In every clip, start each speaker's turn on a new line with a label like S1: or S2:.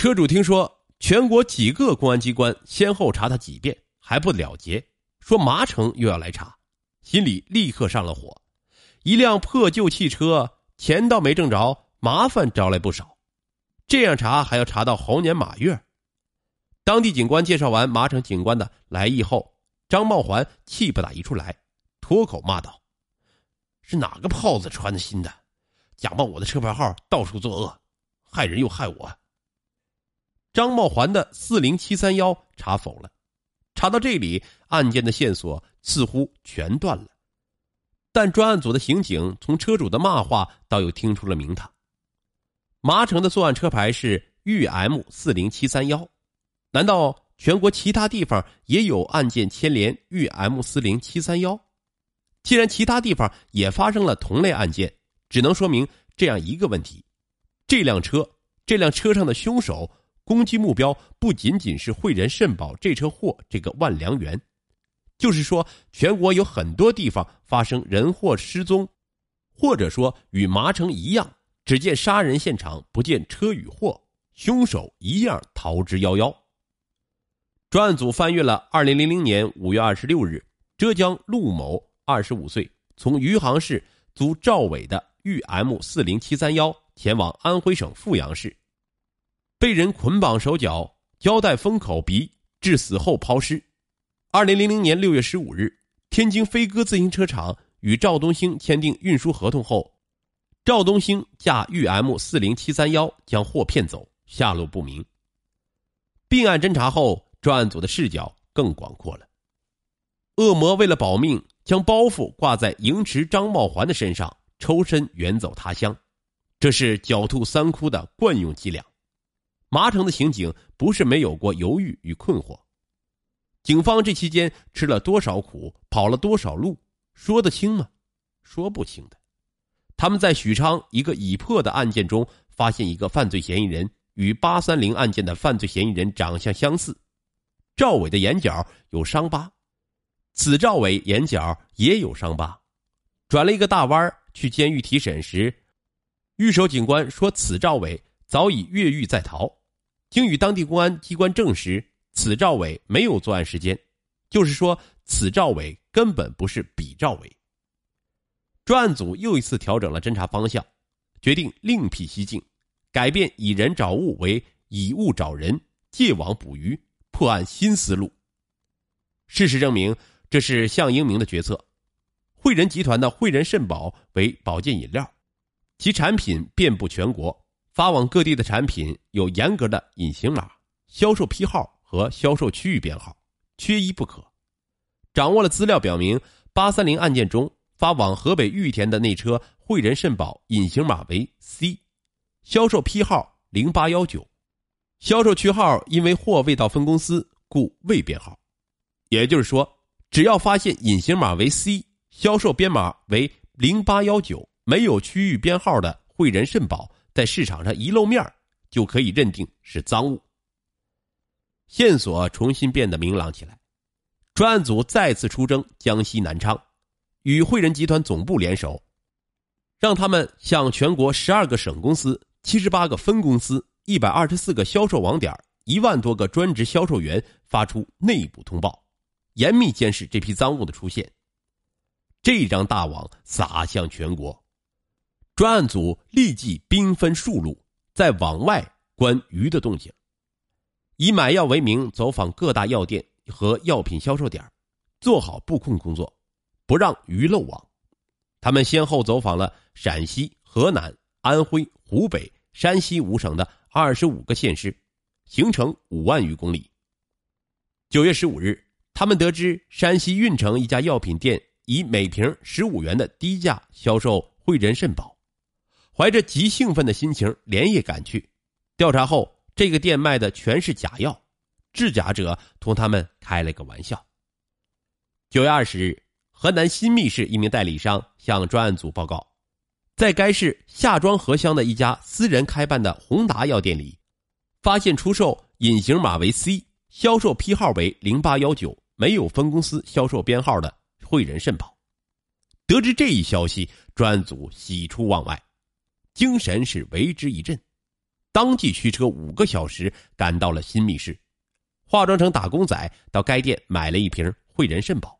S1: 车主听说全国几个公安机关先后查他几遍还不了结，说麻城又要来查，心里立刻上了火。一辆破旧汽车，钱倒没挣着，麻烦招来不少。这样查还要查到猴年马月。当地警官介绍完麻城警官的来意后，张茂环气不打一处来，脱口骂道：“是哪个炮子穿的新的？假冒我的车牌号，到处作恶，害人又害我。”张茂环的四零七三幺查否了，查到这里，案件的线索似乎全断了。但专案组的刑警从车主的骂话，倒又听出了名堂。麻城的作案车牌是豫 M 四零七三幺，难道全国其他地方也有案件牵连豫 M 四零七三幺？既然其他地方也发生了同类案件，只能说明这样一个问题：这辆车，这辆车上的凶手。攻击目标不仅仅是汇仁肾宝这车货这个万良园，就是说，全国有很多地方发生人货失踪，或者说与麻城一样，只见杀人现场不见车与货，凶手一样逃之夭夭。专案组翻阅了二零零零年五月二十六日，浙江陆某二十五岁，从余杭市租赵伟的豫 M 四零七三幺前往安徽省阜阳市。被人捆绑手脚，胶带封口鼻，致死后抛尸。二零零零年六月十五日，天津飞鸽自行车厂与赵东兴签订运输合同后，赵东兴驾豫 M 四零七三幺将货骗走，下落不明。并案侦查后，专案组的视角更广阔了。恶魔为了保命，将包袱挂在营池张茂环的身上，抽身远走他乡，这是狡兔三窟的惯用伎俩。麻城的刑警不是没有过犹豫与困惑，警方这期间吃了多少苦，跑了多少路，说得清吗？说不清的。他们在许昌一个已破的案件中发现一个犯罪嫌疑人与八三零案件的犯罪嫌疑人长相相似，赵伟的眼角有伤疤，此赵伟眼角也有伤疤。转了一个大弯去监狱提审时，狱守警官说此赵伟早已越狱在逃。经与当地公安机关证实，此赵伟没有作案时间，就是说，此赵伟根本不是彼赵伟。专案组又一次调整了侦查方向，决定另辟蹊径，改变以人找物为以物找人，借网捕鱼，破案新思路。事实证明，这是向英明的决策。汇仁集团的汇仁肾宝为保健饮料，其产品遍布全国。发往各地的产品有严格的隐形码、销售批号和销售区域编号，缺一不可。掌握了资料表明，八三零案件中发往河北玉田的那车汇仁肾宝隐形码为 C，销售批号零八幺九，销售区号因为货未到分公司，故未编号。也就是说，只要发现隐形码为 C、销售编码为零八幺九、没有区域编号的汇仁肾宝。在市场上一露面就可以认定是赃物。线索重新变得明朗起来，专案组再次出征江西南昌，与汇仁集团总部联手，让他们向全国十二个省公司、七十八个分公司、一百二十四个销售网点、一万多个专职销售员发出内部通报，严密监视这批赃物的出现。这张大网撒向全国。专案组立即兵分数路，在网外观鱼的动静，以买药为名走访各大药店和药品销售点，做好布控工作，不让鱼漏网。他们先后走访了陕西、河南、安徽、湖北、山西五省的二十五个县市，行程五万余公里。九月十五日，他们得知山西运城一家药品店以每瓶十五元的低价销售汇仁肾宝。怀着极兴奋的心情，连夜赶去调查后，这个店卖的全是假药，制假者同他们开了个玩笑。九月二十日，河南新密市一名代理商向专案组报告，在该市夏庄河乡的一家私人开办的宏达药店里，发现出售隐形码为 C、销售批号为零八幺九、没有分公司销售编号的汇仁肾宝。得知这一消息，专案组喜出望外。精神是为之一振，当即驱车五个小时赶到了新密室，化妆成打工仔到该店买了一瓶汇仁肾宝。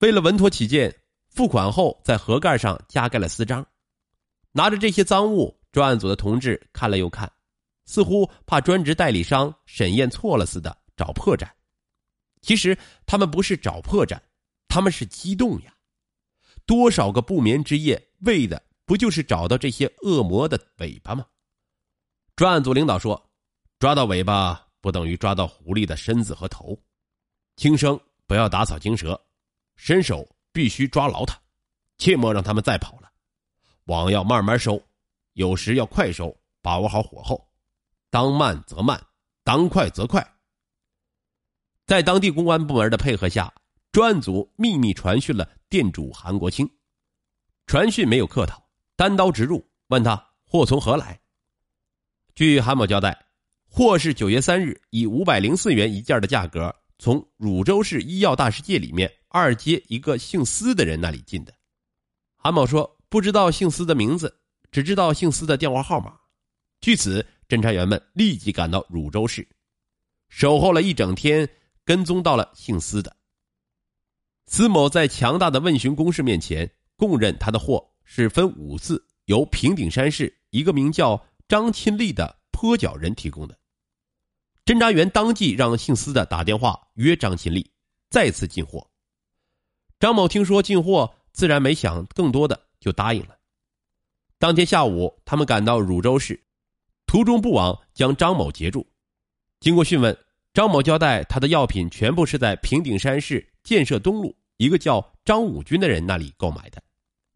S1: 为了稳妥起见，付款后在盒盖上加盖了私章。拿着这些赃物，专案组的同志看了又看，似乎怕专职代理商审验错了似的，找破绽。其实他们不是找破绽，他们是激动呀！多少个不眠之夜，为的不就是找到这些恶魔的尾巴吗？专案组领导说：“抓到尾巴不等于抓到狐狸的身子和头，轻生不要打草惊蛇，伸手必须抓牢它，切莫让他们再跑了。网要慢慢收，有时要快收，把握好火候，当慢则慢，当快则快。”在当地公安部门的配合下，专案组秘密传讯了店主韩国清。传讯没有客套，单刀直入，问他货从何来。据韩某交代，货是九月三日以五百零四元一件的价格从汝州市医药大世界里面二街一个姓司的人那里进的。韩某说不知道姓司的名字，只知道姓司的电话号码。据此，侦查员们立即赶到汝州市，守候了一整天。跟踪到了姓司的司某，在强大的问询攻势面前，供认他的货是分五次由平顶山市一个名叫张钦利的坡脚人提供的。侦查员当即让姓司的打电话约张钦利再次进货。张某听说进货，自然没想更多的，就答应了。当天下午，他们赶到汝州市，途中不枉将张某截住，经过讯问。张某交代，他的药品全部是在平顶山市建设东路一个叫张武军的人那里购买的，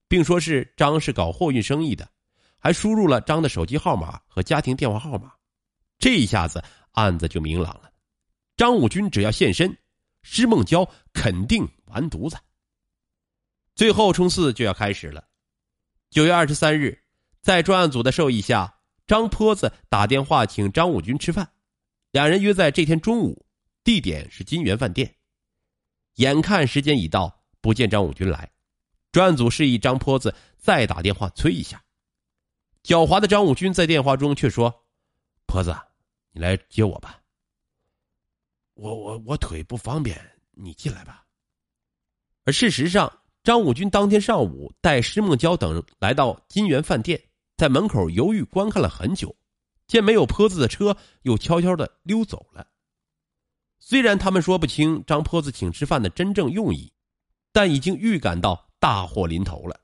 S1: 并说是张是搞货运生意的，还输入了张的手机号码和家庭电话号码。这一下子案子就明朗了，张武军只要现身，施梦娇肯定完犊子。最后冲刺就要开始了。九月二十三日，在专案组的授意下，张坡子打电话请张武军吃饭。两人约在这天中午，地点是金源饭店。眼看时间已到，不见张武军来，专案组示意张坡子再打电话催一下。狡猾的张武军在电话中却说：“坡子，你来接我吧。我我我腿不方便，你进来吧。”而事实上，张武军当天上午带施梦娇等来到金源饭店，在门口犹豫观看了很久。见没有坡子的车，又悄悄的溜走了。虽然他们说不清张坡子请吃饭的真正用意，但已经预感到大祸临头了。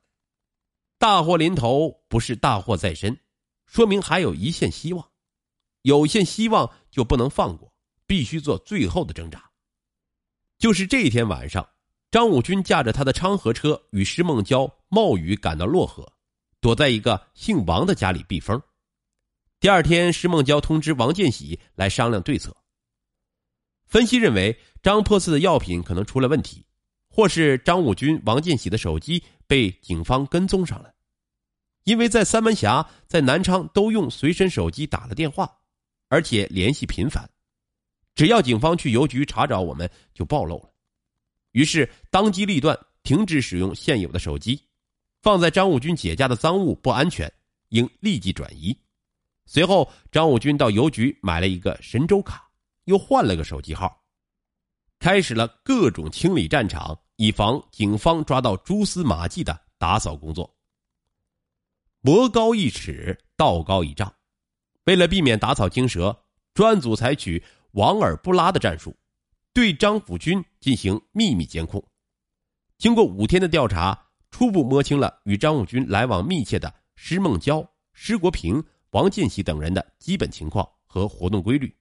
S1: 大祸临头不是大祸在身，说明还有一线希望。有线希望就不能放过，必须做最后的挣扎。就是这一天晚上，张武军驾着他的昌河车与施梦娇冒雨赶到漯河，躲在一个姓王的家里避风。第二天，施梦娇通知王建喜来商量对策。分析认为，张破四的药品可能出了问题，或是张武军、王建喜的手机被警方跟踪上了。因为在三门峡、在南昌都用随身手机打了电话，而且联系频繁，只要警方去邮局查找，我们就暴露了。于是当机立断，停止使用现有的手机，放在张武军姐家的赃物不安全，应立即转移。随后，张武军到邮局买了一个神州卡，又换了个手机号，开始了各种清理战场，以防警方抓到蛛丝马迹的打扫工作。魔高一尺，道高一丈，为了避免打草惊蛇，专案组采取往而不拉的战术，对张辅军进行秘密监控。经过五天的调查，初步摸清了与张武军来往密切的施梦娇、施国平。王建喜等人的基本情况和活动规律，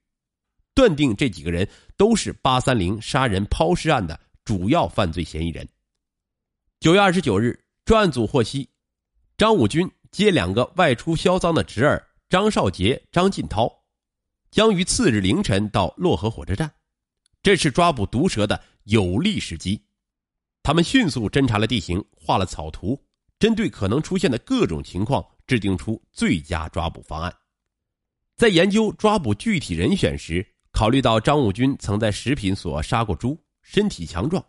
S1: 断定这几个人都是八三零杀人抛尸案的主要犯罪嫌疑人。九月二十九日，专案组获悉，张武军接两个外出销赃的侄儿张少杰、张进涛，将于次日凌晨到漯河火车站，这是抓捕毒蛇的有利时机。他们迅速侦查了地形，画了草图，针对可能出现的各种情况。制定出最佳抓捕方案，在研究抓捕具体人选时，考虑到张武军曾在食品所杀过猪，身体强壮，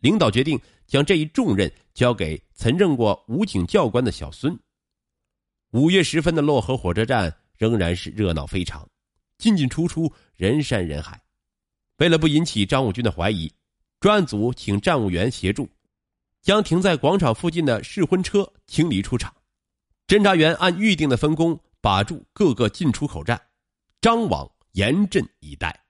S1: 领导决定将这一重任交给曾任过武警教官的小孙。五月十分的漯河火车站仍然是热闹非常，进进出出，人山人海。为了不引起张武军的怀疑，专案组请站务员协助，将停在广场附近的试婚车清理出场。侦查员按预定的分工，把住各个进出口站，张网严阵以待。